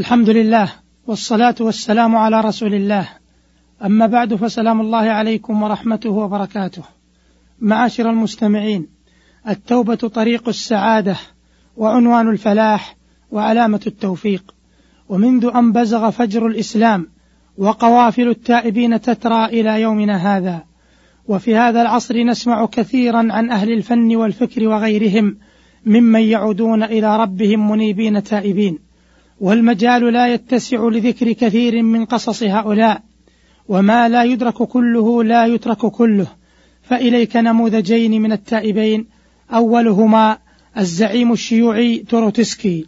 الحمد لله والصلاة والسلام على رسول الله. أما بعد فسلام الله عليكم ورحمته وبركاته. معاشر المستمعين التوبة طريق السعادة وعنوان الفلاح وعلامة التوفيق. ومنذ أن بزغ فجر الإسلام وقوافل التائبين تترى إلى يومنا هذا. وفي هذا العصر نسمع كثيرا عن أهل الفن والفكر وغيرهم ممن يعودون إلى ربهم منيبين تائبين. والمجال لا يتسع لذكر كثير من قصص هؤلاء وما لا يدرك كله لا يترك كله. فإليك نموذجين من التائبين أولهما الزعيم الشيوعي تروتسكي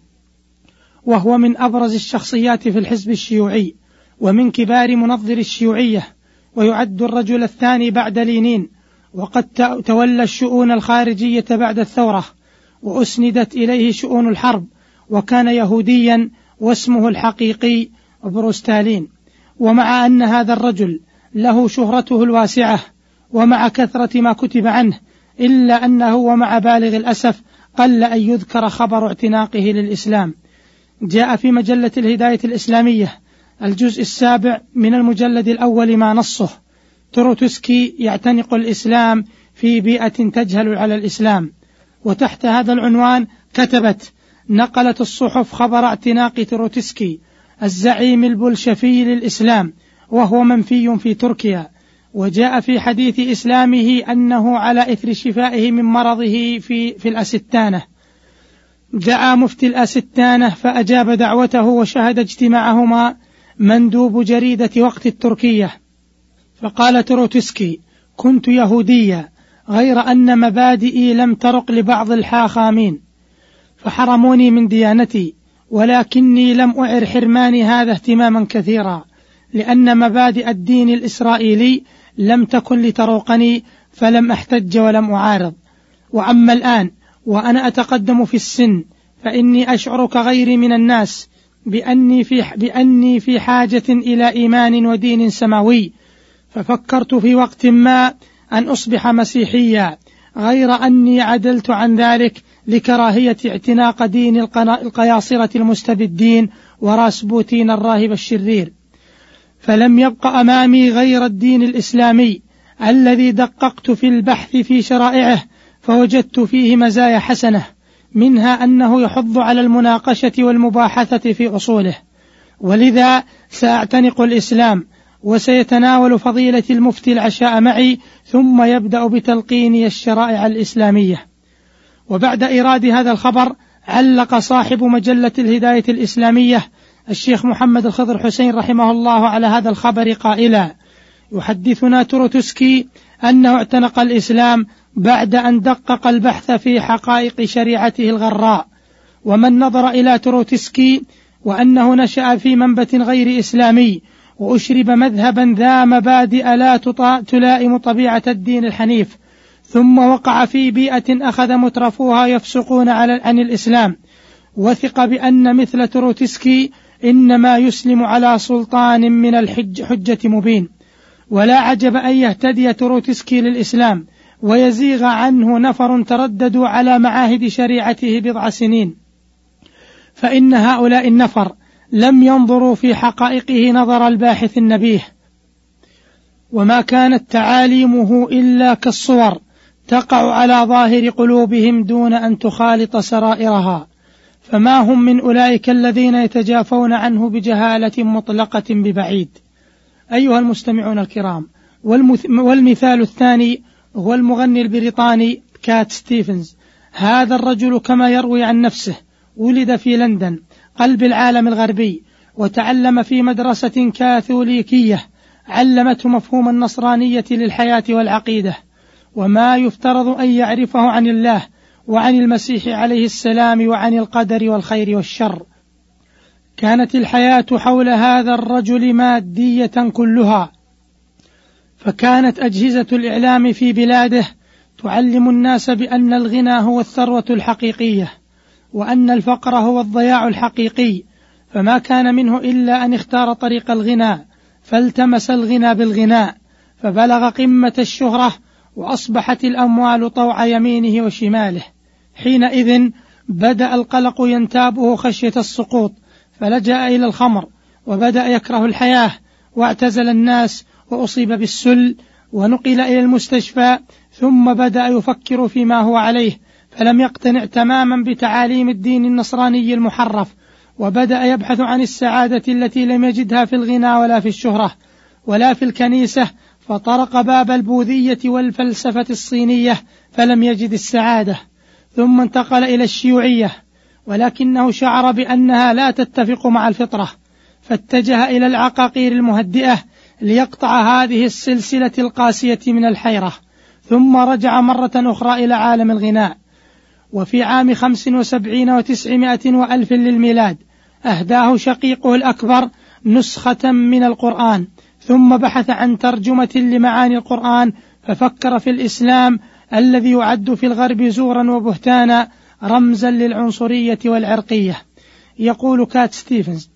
وهو من أبرز الشخصيات في الحزب الشيوعي ومن كبار منظر الشيوعية ويعد الرجل الثاني بعد لينين وقد تولى الشؤون الخارجية بعد الثورة وأسندت إليه شؤون الحرب وكان يهوديا واسمه الحقيقي بروستالين ومع أن هذا الرجل له شهرته الواسعة ومع كثرة ما كتب عنه إلا أنه ومع بالغ الأسف قل أن يذكر خبر اعتناقه للإسلام. جاء في مجلة الهداية الإسلامية الجزء السابع من المجلد الأول ما نصه. تروتسكي يعتنق الإسلام في بيئة تجهل على الإسلام. وتحت هذا العنوان كتبت نقلت الصحف خبر اعتناق تروتسكي الزعيم البلشفي للإسلام وهو منفي في تركيا. وجاء في حديث إسلامه أنه على إثر شفائه من مرضه في, في الأستانة. دعا مفتي الأستانة فأجاب دعوته وشهد اجتماعهما مندوب جريدة وقت التركية. فقال تروتسكي كنت يهوديا غير أن مبادئي لم ترق لبعض الحاخامين. فحرموني من ديانتي ولكني لم أعر حرماني هذا اهتماما كثيرا لأن مبادئ الدين الإسرائيلي لم تكن لتروقني فلم أحتج ولم أعارض. وأما الآن وأنا أتقدم في السن فإني أشعر كغيري من الناس بأني في بأني في حاجة إلى إيمان ودين سماوي. ففكرت في وقت ما أن أصبح مسيحيا غير أني عدلت عن ذلك لكراهية اعتناق دين القياصرة المستبدين وراسبوتين الراهب الشرير. فلم يبق أمامي غير الدين الإسلامي الذي دققت في البحث في شرائعه فوجدت فيه مزايا حسنة منها أنه يحض على المناقشة والمباحثة في أصوله. ولذا سأعتنق الإسلام وسيتناول فضيلة المفتي العشاء معي ثم يبدأ بتلقيني الشرائع الإسلامية. وبعد إيراد هذا الخبر علق صاحب مجلة الهداية الإسلامية الشيخ محمد الخضر حسين رحمه الله على هذا الخبر قائلا يحدثنا تروتسكي أنه اعتنق الإسلام بعد أن دقق البحث في حقائق شريعته الغراء ومن نظر إلى تروتسكي وأنه نشأ في منبت غير إسلامي وأشرب مذهبا ذا مبادئ لا تلائم طبيعة الدين الحنيف. ثم وقع في بيئة أخذ مترفوها يفسقون على عن الإسلام. وثق بأن مثل تروتسكي إنما يسلم على سلطان من الحج حجة مبين. ولا عجب أن يهتدي تروتسكي للإسلام ويزيغ عنه نفر ترددوا على معاهد شريعته بضع سنين. فإن هؤلاء النفر لم ينظروا في حقائقه نظر الباحث النبيه. وما كانت تعاليمه إلا كالصور تقع على ظاهر قلوبهم دون أن تخالط سرائرها فما هم من أولئك الذين يتجافون عنه بجهالة مطلقة ببعيد. أيها المستمعون الكرام والمثال الثاني هو المغني البريطاني كات ستيفنز. هذا الرجل كما يروي عن نفسه ولد في لندن قلب العالم الغربي وتعلم في مدرسة كاثوليكية علمته مفهوم النصرانية للحياة والعقيدة. وما يفترض أن يعرفه عن الله وعن المسيح عليه السلام وعن القدر والخير والشر. كانت الحياة حول هذا الرجل مادية كلها. فكانت أجهزة الإعلام في بلاده تعلم الناس بأن الغنى هو الثروة الحقيقية وأن الفقر هو الضياع الحقيقي. فما كان منه إلا أن اختار طريق الغنى فالتمس الغنى بالغناء فبلغ قمة الشهرة وأصبحت الأموال طوع يمينه وشماله. حينئذ بدأ القلق ينتابه خشية السقوط فلجأ إلى الخمر وبدأ يكره الحياة واعتزل الناس وأصيب بالسل ونقل إلى المستشفى ثم بدأ يفكر فيما هو عليه فلم يقتنع تماما بتعاليم الدين النصراني المحرف وبدأ يبحث عن السعادة التي لم يجدها في الغنى ولا في الشهرة ولا في الكنيسة فطرق باب البوذية والفلسفة الصينية فلم يجد السعادة ثم انتقل إلى الشيوعية ولكنه شعر بأنها لا تتفق مع الفطرة فاتجه إلى العقاقير المهدئة ليقطع هذه السلسلة القاسية من الحيرة ثم رجع مرة أخرى إلى عالم الغناء وفي عام خمس وسبعين وتسعمائة وألف للميلاد أهداه شقيقه الأكبر نسخة من القرآن ثم بحث عن ترجمة لمعاني القرآن ففكر في الإسلام الذي يعد في الغرب زورا وبهتانا رمزا للعنصرية والعرقية. يقول كات ستيفنز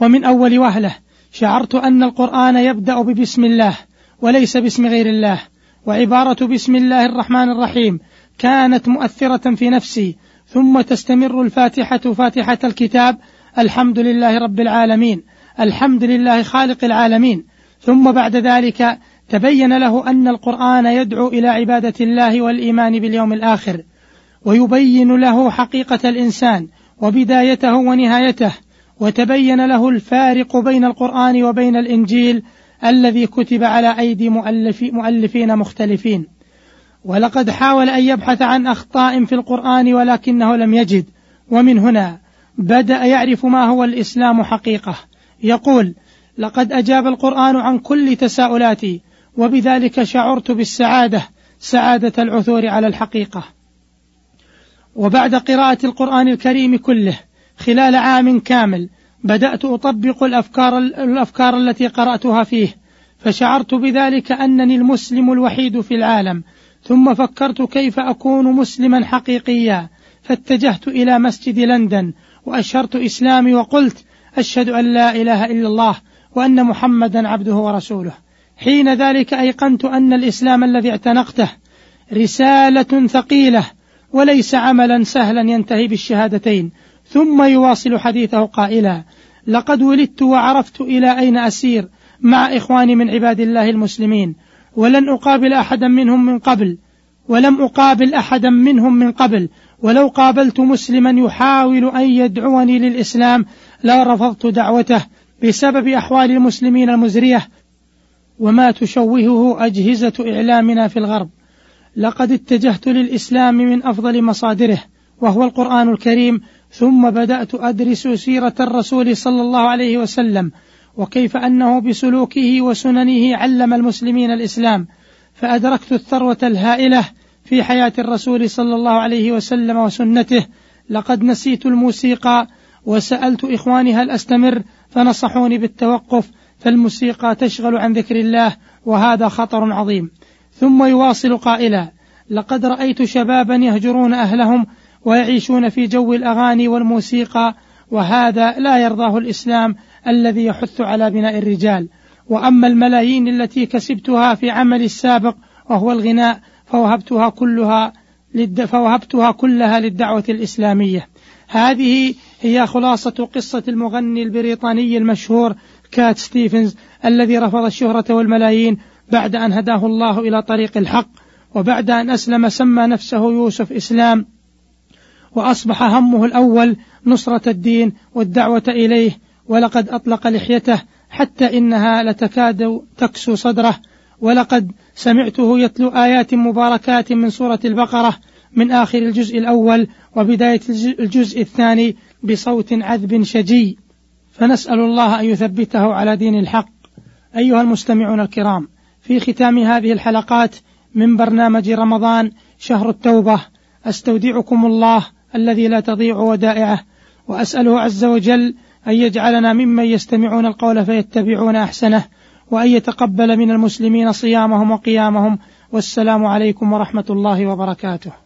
ومن أول وهلة شعرت أن القرآن يبدأ ببسم الله وليس باسم غير الله وعبارة بسم الله الرحمن الرحيم كانت مؤثرة في نفسي ثم تستمر الفاتحة فاتحة الكتاب الحمد لله رب العالمين. الحمد لله خالق العالمين. ثم بعد ذلك تبين له أن القرآن يدعو إلى عبادة الله والإيمان باليوم الآخر ويبين له حقيقة الإنسان وبدايته ونهايته وتبين له الفارق بين القرآن وبين الإنجيل الذي كتب على أيدي مؤلفي مؤلفين مختلفين. ولقد حاول أن يبحث عن أخطاء في القرآن ولكنه لم يجد. ومن هنا بدأ يعرف ما هو الإسلام حقيقة. يقول لقد أجاب القرآن عن كل تساؤلاتي وبذلك شعرت بالسعادة سعادة العثور على الحقيقة. وبعد قراءة القرآن الكريم كله خلال عام كامل بدأت أطبق الأفكار, الأفكار التي قرأتها فيه فشعرت بذلك أنني المسلم الوحيد في العالم ثم فكرت كيف أكون مسلما حقيقيا فاتجهت إلى مسجد لندن وأشهرت إسلامي وقلت أشهد أن لا إله إلا الله وأن محمدا عبده ورسوله. حين ذلك أيقنت أن الإسلام الذي اعتنقته رسالة ثقيلة وليس عملا سهلا ينتهي بالشهادتين ثم يواصل حديثه قائلا لقد ولدت وعرفت إلى أين أسير مع إخواني من عباد الله المسلمين ولن أقابل أحدا منهم من قبل ولم أقابل أحدا منهم من قبل. ولو قابلت مسلما يحاول أن يدعوني للإسلام لرفضت دعوته بسبب أحوال المسلمين المزرية. وما تشوهه أجهزة إعلامنا في الغرب. لقد اتجهت للإسلام من أفضل مصادره وهو القرآن الكريم. ثم بدأت أدرس سيرة الرسول صلى الله عليه وسلم. وكيف أنه بسلوكه وسننه علم المسلمين الإسلام. فأدركت الثروة الهائلة في حياة الرسول صلى الله عليه وسلم وسنته. لقد نسيت الموسيقى وسألت إخواني هل أستمر؟ فنصحوني بالتوقف فالموسيقى تشغل عن ذكر الله وهذا خطر عظيم. ثم يواصل قائلا لقد رأيت شبابا يهجرون أهلهم ويعيشون في جو الأغاني والموسيقى وهذا لا يرضاه الإسلام الذي يحث على بناء الرجال. وأما الملايين التي كسبتها في عملي السابق وهو الغناء فوهبتها كلها فوهبتها كلها للدعوة الإسلامية. هذه هي خلاصة قصة المغني البريطاني المشهور كات ستيفنز الذي رفض الشهرة والملايين بعد أن هداه الله إلى طريق الحق وبعد أن أسلم سمى نفسه يوسف إسلام وأصبح همه الأول نصرة الدين والدعوة إليه ولقد أطلق لحيته حتى إنها لتكاد تكسو صدره. ولقد سمعته يتلو آيات مباركات من سورة البقرة من آخر الجزء الأول وبداية الجزء الثاني بصوت عذب شجي. فنسأل الله أن يثبته على دين الحق. أيها المستمعون الكرام في ختام هذه الحلقات من برنامج رمضان شهر التوبة أستودعكم الله الذي لا تضيع ودائعه وأسأله عز وجل أن يجعلنا ممن يستمعون القول فيتبعون أحسنه وأن يتقبل من المسلمين صيامهم وقيامهم. والسلام عليكم ورحمة الله وبركاته.